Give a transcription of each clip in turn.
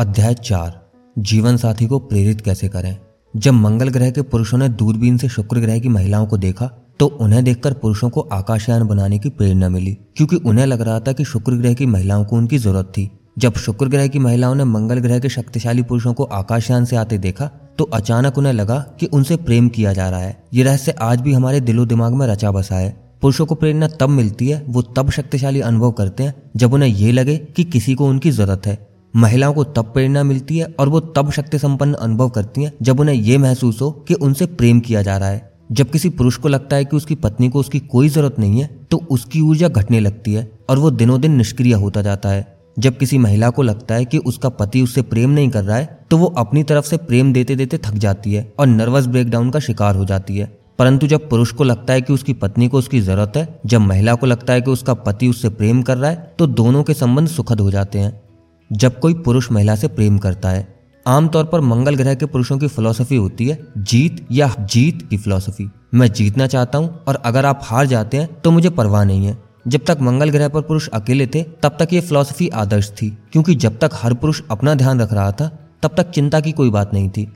अध्याय चार, जीवन साथी को प्रेरित कैसे करें? जब मंगल ग्रह के पुरुषों ने दूरबीन से शुक्र ग्रह की महिलाओं को देखा तो उन्हें देखकर पुरुषों को आकाशयान बनाने की प्रेरणा मिली, क्योंकि उन्हें लग रहा था कि शुक्र ग्रह की महिलाओं को उनकी ज़रूरत थी। जब शुक्र ग्रह की महिलाओं ने मंगल ग्रह के शक्तिशाली पुरुषों को आकाशयान से आते देखा तो अचानक उन्हें लगा कि उनसे प्रेम किया जा रहा है। ये रहस्य आज भी हमारे दिलो दिमाग में रचा बसा है। पुरुषों को प्रेरणा तब मिलती है, वो तब शक्तिशाली अनुभव करते हैं, जब उन्हें ये लगे कि किसी को उनकी ज़रूरत है। महिलाओं को तब प्रेरणा मिलती है और वो तब शक्ति संपन्न अनुभव करती हैं जब उन्हें यह महसूस हो कि उनसे प्रेम किया जा रहा है। जब किसी पुरुष को लगता है कि उसकी पत्नी को उसकी कोई ज़रूरत नहीं है तो उसकी ऊर्जा घटने लगती है और वो दिनों दिन निष्क्रिय होता जाता है। जब किसी महिला को लगता है कि उसका पति उससे प्रेम नहीं कर रहा है तो वो अपनी तरफ़ से प्रेम देते देते थक जाती है और नर्वस ब्रेकडाउन का शिकार हो जाती है। परंतु जब पुरुष को लगता है कि उसकी पत्नी को उसकी ज़रूरत है, जब महिला को लगता है कि उसका पति उससे प्रेम कर रहा है तो दोनों के संबंध सुखद हो जाते हैं। जब कोई पुरुष महिला से प्रेम करता है, आमतौर पर मंगल ग्रह के पुरुषों की फिलोसफी होती है जीत या जीत की फिलोसफी मैं जीतना चाहता हूँ और अगर आप हार जाते हैं तो मुझे परवाह नहीं है। जब तक मंगल ग्रह पर पुरुष अकेले थे, तब तक ये फिलोसफी आदर्श थी, क्योंकि जब तक हर पुरुष अपना ध्यान रख रहा था, तब तक चिंता की कोई बात नहीं थी।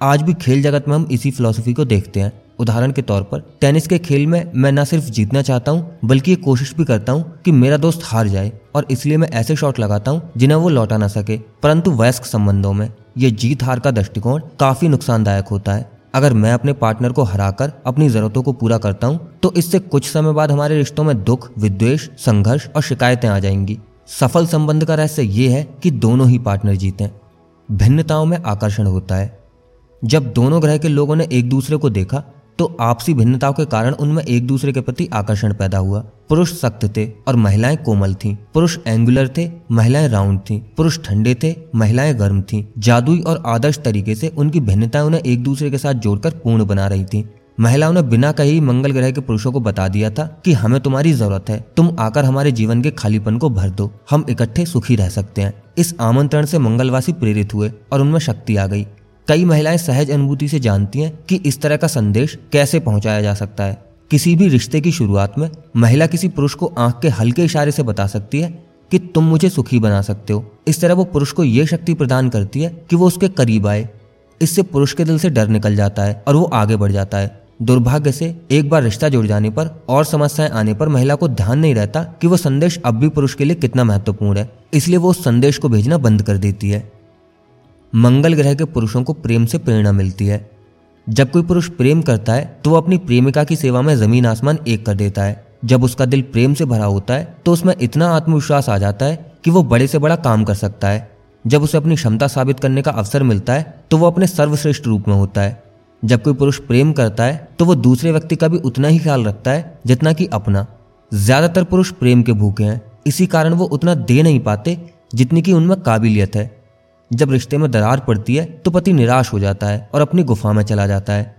आज भी खेल जगत में हम इसी फिलोसफी को देखते हैं। उदाहरण के तौर पर, टेनिस के खेल में मैं न सिर्फ़ जीतना चाहता हूँ, बल्कि ये कोशिश भी करता हूँ कि मेरा दोस्त हार जाए, और इसलिए मैं ऐसे शॉट लगाता हूँ जिन्हें वो लौटा ना सके। परंतु वयस्क संबंधों में, ये जीत हार का दृष्टिकोण काफ़ी नुकसानदायक होता है। अगर मैं अपने पार्टनर को हराकर अपनी जरूरतों को पूरा करता हूँ तो इससे कुछ समय बाद हमारे रिश्तों में दुख विद्वेश संघर्ष और शिकायतें आ जाएँगी। सफल संबंध का रहस्य ये है कि दोनों ही पार्टनर जीते। भिन्नताओं में आकर्षण होता है। जब दोनों ग्रह के लोगों ने एक दूसरे को देखा तो आपसी भिन्नताओं के कारण उनमें एक दूसरे के प्रति आकर्षण पैदा हुआ पुरुष सख्त थे और महिलाएँ कोमल थीं। पुरुष एंगुलर थे, महिलाएँ राउंड थीं। पुरुष ठंडे थे, महिलाएँ गर्म थीं। जादुई और आदर्श तरीके से उनकी भिन्नताएँ उन्हें एक दूसरे के साथ जोड़कर पूर्ण बना रही थी महिलाओं ने बिना कही मंगल ग्रह के पुरुषों को बता दिया था कि हमें तुम्हारी ज़रूरत है तुम आकर हमारे जीवन के खालीपन को भर दो हम इकट्ठे सुखी रह सकते हैं इस आमंत्रण से मंगलवासी प्रेरित हुए और उनमें शक्ति आ गई कई महिलाएँ सहज अनुभूति से जानती हैं कि इस तरह का संदेश कैसे पहुँचाया जा सकता है। किसी भी रिश्ते की शुरुआत में महिला किसी पुरुष को आँख के हल्के इशारे से बता सकती है कि तुम मुझे सुखी बना सकते हो। इस तरह वो पुरुष को यह शक्ति प्रदान करती है कि वो उसके करीब आए। इससे पुरुष के दिल से डर निकल जाता है और वो आगे बढ़ जाता है। दुर्भाग्य से एक बार रिश्ता जुड़ जाने पर और समस्याएँ आने पर महिला को ध्यान नहीं रहता कि वो संदेश अब भी पुरुष के लिए कितना महत्वपूर्ण है। इसलिए वो उस संदेश को भेजना बंद कर देती है। मंगल ग्रह के पुरुषों को प्रेम से प्रेरणा मिलती है। जब कोई पुरुष प्रेम करता है तो वो अपनी प्रेमिका की सेवा में ज़मीन आसमान एक कर देता है। जब उसका दिल प्रेम से भरा होता है तो उसमें इतना आत्मविश्वास आ जाता है कि वो बड़े से बड़ा काम कर सकता है। जब उसे अपनी क्षमता साबित करने का अवसर मिलता है तो वो अपने सर्वश्रेष्ठ रूप में होता है। जब कोई पुरुष प्रेम करता है तो वो दूसरे व्यक्ति का भी उतना ही ख्याल रखता है, जितना कि अपना। ज़्यादातर पुरुष प्रेम के भूखे हैं, इसी कारण वो उतना दे नहीं पाते, जितनी की उनमें काबिलियत है। जब रिश्ते में दरार पड़ती है तो पति निराश हो जाता है और अपनी गुफा में चला जाता है।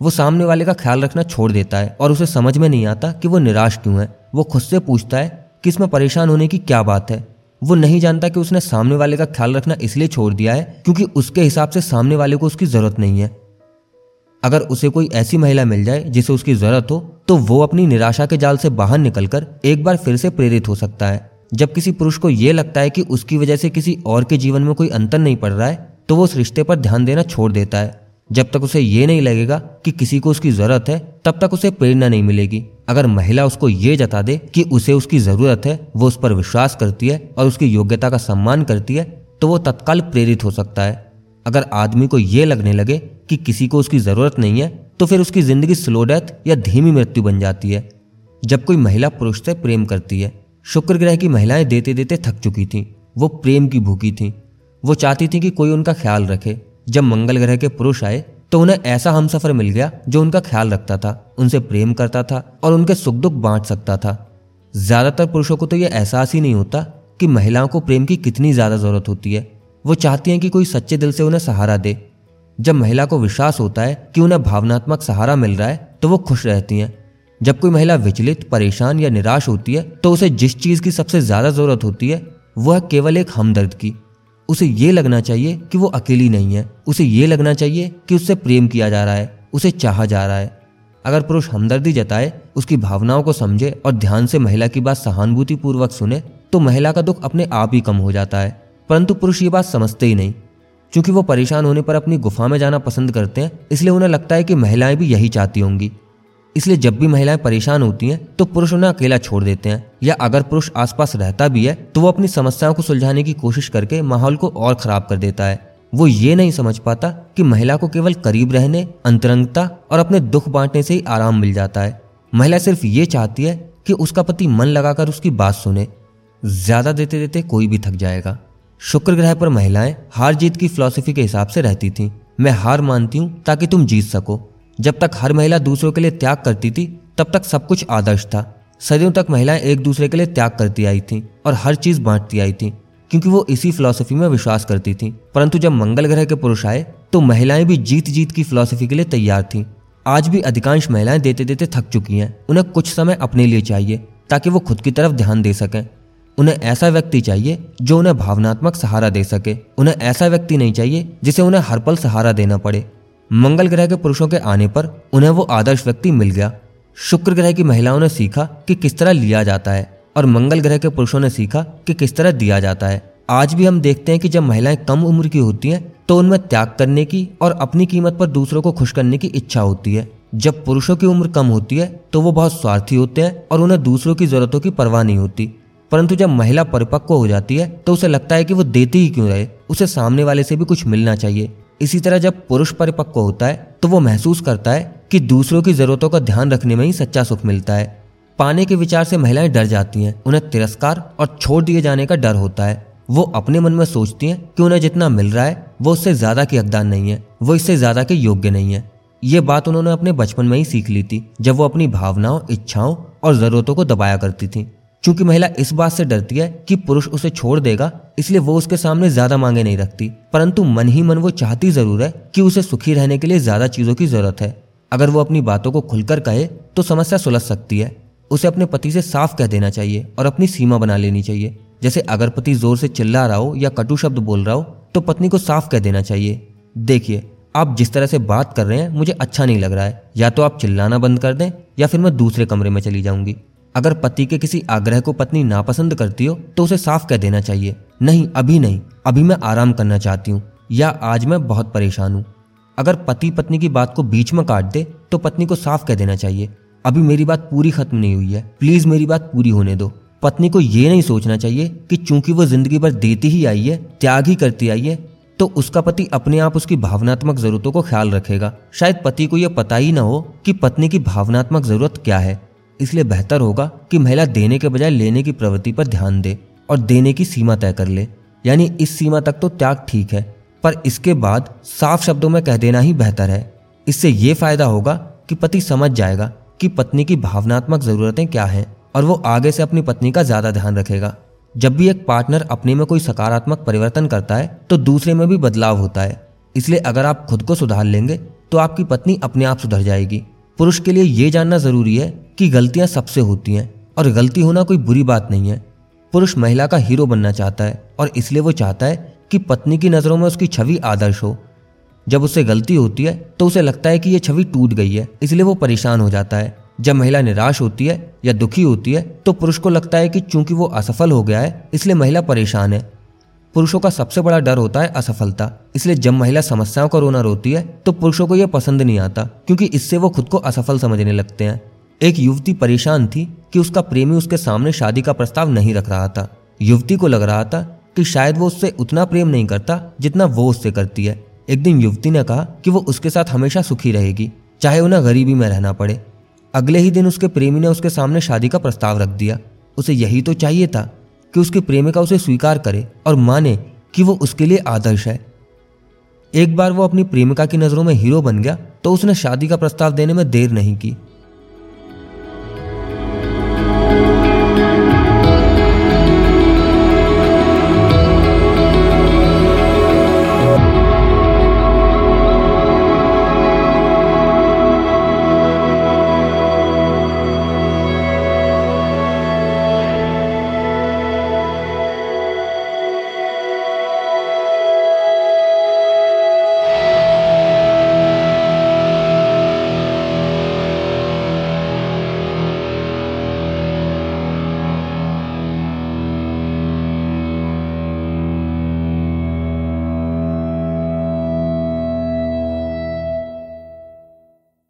वो सामने वाले का ख्याल रखना छोड़ देता है और उसे समझ में नहीं आता कि वो निराश क्यों है। वो खुद से पूछता है कि इसमें परेशान होने की क्या बात है। वो नहीं जानता कि उसने सामने वाले का ख्याल रखना इसलिए छोड़ दिया है क्योंकि उसके हिसाब से सामने वाले को उसकी ज़रूरत नहीं है। अगर उसे कोई ऐसी महिला मिल जाए जिसे उसकी ज़रूरत हो तो वो अपनी निराशा के जाल से बाहर निकलकर एक बार फिर से प्रेरित हो सकता है। जब किसी पुरुष को यह लगता है कि उसकी वजह से किसी और के जीवन में कोई अंतर नहीं पड़ रहा है तो वो उस रिश्ते पर ध्यान देना छोड़ देता है। जब तक उसे ये नहीं लगेगा कि किसी को उसकी ज़रूरत है, तब तक उसे प्रेरणा नहीं मिलेगी। अगर महिला उसको ये जता दे कि उसे उसकी ज़रूरत है, वो उस पर विश्वास करती है और उसकी योग्यता का सम्मान करती है तो वो तत्काल प्रेरित हो सकता है। अगर आदमी को यह लगने लगे कि किसी को उसकी ज़रूरत नहीं है तो फिर उसकी ज़िंदगी स्लो डेथ या धीमी मृत्यु बन जाती है। जब कोई महिला पुरुष से प्रेम करती है शुक्र ग्रह की महिलाएँ देते देते थक चुकी थीं, वो प्रेम की भूखी थीं। वो चाहती थी कि कोई उनका ख्याल रखे। जब मंगल ग्रह के पुरुष आए तो उन्हें ऐसा हमसफर मिल गया जो उनका ख्याल रखता था, उनसे प्रेम करता था और उनके सुख दुख बांट सकता था। ज़्यादातर पुरुषों को तो यह एहसास ही नहीं होता कि महिलाओं को प्रेम की कितनी ज़्यादा ज़रूरत होती है। वो चाहती हैं कि कोई सच्चे दिल से उन्हें सहारा दे। जब महिला को विश्वास होता है कि उन्हें भावनात्मक सहारा मिल रहा है तो वो खुश रहती हैं। जब कोई महिला विचलित, परेशान या निराश होती है तो उसे जिस चीज़ की सबसे ज़्यादा ज़रूरत होती है, वह केवल एक हमदर्द की। उसे ये लगना चाहिए कि वो अकेली नहीं है। उसे ये लगना चाहिए कि उससे प्रेम किया जा रहा है, उसे चाहा जा रहा है। अगर पुरुष हमदर्दी जताए, उसकी भावनाओं को समझे और ध्यान से महिला की बात सहानुभूति पूर्वक सुने तो महिला का दुख अपने आप ही कम हो जाता है। परंतु पुरुष ये बात समझते ही नहीं। क्योंकि वो परेशान होने पर अपनी गुफा में जाना पसंद करते हैं, इसलिए उन्हें लगता है कि महिलाएँ भी यही चाहती होंगी। इसलिए जब भी महिलाएँ परेशान होती हैं तो पुरुष उन्हें अकेला छोड़ देते हैं। या अगर पुरुष आसपास रहता भी है तो वो अपनी समस्याओं को सुलझाने की कोशिश करके माहौल को और खराब कर देता है। वो ये नहीं समझ पाता कि महिला को केवल करीब रहने, अंतरंगता और अपने दुख बांटने से ही आराम मिल जाता है। महिला सिर्फ़ ये चाहती है कि उसका पति मन लगाकर उसकी बात सुने। ज़्यादा देते देते कोई भी थक जाएगा। शुक्र ग्रह पर महिलाएँ हार जीत की फिलोसफी के हिसाब से रहती थी। मैं हार मानती हूँ ताकि तुम जीत सको। जब तक हर महिला दूसरों के लिए त्याग करती थी, तब तक सब कुछ आदर्श था। सदियों तक महिलाएँ एक दूसरे के लिए त्याग करती आई थी और हर चीज़ बांटती आई थी, क्योंकि वो इसी फिलोसफी में विश्वास करती थी। परंतु जब मंगल ग्रह के पुरुष आए तो महिलाएँ भी जीत जीत की फिलोसफी के लिए तैयार थी। आज भी अधिकांश महिलाएँ देते देते थक चुकी हैं। उन्हें कुछ समय अपने लिए चाहिए, ताकि वो खुद की तरफ़ ध्यान दे सकें। उन्हें ऐसा व्यक्ति चाहिए, जो उन्हें भावनात्मक सहारा दे सके। उन्हें ऐसा व्यक्ति नहीं चाहिए, जिसे उन्हें हर पल सहारा देना पड़े। मंगल ग्रह के पुरुषों के आने पर उन्हें वो आदर्श व्यक्ति मिल गया। शुक्र ग्रह की महिलाओं ने सीखा कि किस तरह लिया जाता है और मंगल ग्रह के पुरुषों ने सीखा कि किस तरह दिया जाता है। आज भी हम देखते हैं कि जब महिलाएँ कम उम्र की होती हैं तो उनमें त्याग करने की और अपनी कीमत पर दूसरों को खुश करने की इच्छा होती है। जब पुरुषों की उम्र कम होती है तो वो बहुत स्वार्थी होते हैं और उन्हें दूसरों की जरूरतों की परवाह नहीं होती। परंतु जब महिला परिपक्व हो जाती है तो उसे लगता है कि वो देती ही क्यों रहे? उसे सामने वाले से भी कुछ मिलना चाहिए। इसी तरह जब पुरुष परिपक्व होता है तो वो महसूस करता है कि दूसरों की जरूरतों का ध्यान रखने में ही सच्चा सुख मिलता है। पाने के विचार से महिलाएँ डर जाती हैं, उन्हें तिरस्कार और छोड़ दिए जाने का डर होता है। वो अपने मन में सोचती हैं कि उन्हें जितना मिल रहा है, वो उससे ज़्यादा की हकदार नहीं है, वो इससे ज़्यादा के योग्य नहीं है। ये बात उन्होंने अपने बचपन में ही सीख ली थी, जब वो अपनी भावनाओं, इच्छाओं और जरूरतों को दबाया करती थी। क्योंकि महिला इस बात से डरती है कि पुरुष उसे छोड़ देगा, इसलिए वो उसके सामने ज़्यादा मांगे नहीं रखती। परंतु मन ही मन वो चाहती ज़रूर है कि उसे सुखी रहने के लिए ज़्यादा चीज़ों की ज़रूरत है। अगर वो अपनी बातों को खुलकर कहे तो समस्या सुलझ सकती है। उसे अपने पति से साफ़ कह देना चाहिए और अपनी सीमा बना लेनी चाहिए। जैसे अगर पति ज़ोर से चिल्ला रहा हो या कटु शब्द बोल रहा हो तो पत्नी को साफ़ कह देना चाहिए। देखिए, आप जिस तरह से बात कर रहे हैं, मुझे अच्छा नहीं लग रहा है। या तो आप चिल्लाना बंद कर दें, या फिर मैं दूसरे कमरे में चली जाऊँगी। अगर पति के किसी आग्रह को पत्नी नापसंद करती हो तो उसे साफ़ कह देना चाहिए, नहीं, अभी नहीं, अभी मैं आराम करना चाहती हूँ, या आज मैं बहुत परेशान हूँ। अगर पति पत्नी की बात को बीच में काट दे तो पत्नी को साफ़ कह देना चाहिए, अभी मेरी बात पूरी खत्म नहीं हुई है, प्लीज़ मेरी बात पूरी होने दो। पत्नी को ये नहीं सोचना चाहिए कि चूँकि वो ज़िंदगी भर देती ही आई है, त्याग ही करती आई है तो उसका पति अपने आप उसकी भावनात्मक जरूरतों को ख्याल रखेगा। शायद पति को यह पता ही ना हो कि पत्नी की भावनात्मक ज़रूरत क्या है। इसलिए बेहतर होगा कि महिला देने के बजाय लेने की प्रवृत्ति पर ध्यान दे और देने की सीमा तय कर ले। यानी इस सीमा तक तो त्याग ठीक है, पर इसके बाद साफ़ शब्दों में कह देना ही बेहतर है। इससे ये फ़ायदा होगा कि पति समझ जाएगा कि पत्नी की भावनात्मक जरूरतें क्या हैं और वो आगे से अपनी पत्नी का ज़्यादा ध्यान रखेगा। जब भी एक पार्टनर अपने में कोई सकारात्मक परिवर्तन करता है तो दूसरे में भी बदलाव होता है। इसलिए अगर आप खुद को सुधार लेंगे तो आपकी पत्नी अपने आप सुधर जाएगी। पुरुष के लिए यह जानना ज़रूरी है कि गलतियाँ सबसे होती हैं और गलती होना कोई बुरी बात नहीं है। पुरुष महिला का हीरो बनना चाहता है और इसलिए वो चाहता है कि पत्नी की नज़रों में उसकी छवि आदर्श हो। जब उससे गलती होती है तो उसे लगता है कि यह छवि टूट गई है, इसलिए वो परेशान हो जाता है। जब महिला निराश होती है या दुखी होती है तो पुरुष को लगता है कि चूँकि वो असफल हो गया है, इसलिए महिला परेशान है। पुरुषों का सबसे बड़ा डर होता है असफलता, इसलिए जब महिला समस्याओं का रोना रोती है तो पुरुषों को यह पसंद नहीं आता, क्योंकि इससे वो खुद को असफल समझने लगते हैं। एक युवती परेशान थी कि उसका प्रेमी उसके सामने शादी का प्रस्ताव नहीं रख रहा था। युवती को लग रहा था कि शायद वो उससे उतना प्रेम नहीं करता जितना वो उससे करती है। एक दिन युवती ने कहा कि वो उसके साथ हमेशा सुखी रहेगी, चाहे उन्हें गरीबी में रहना पड़े। अगले ही दिन उसके प्रेमी ने उसके सामने शादी का प्रस्ताव रख दिया। उसे यही तो चाहिए था कि उसकी प्रेमिका उसे स्वीकार करे और माने कि वो उसके लिए आदर्श है। एक बार वो अपनी प्रेमिका की नज़रों में हीरो बन गया तो उसने शादी का प्रस्ताव देने में देर नहीं की।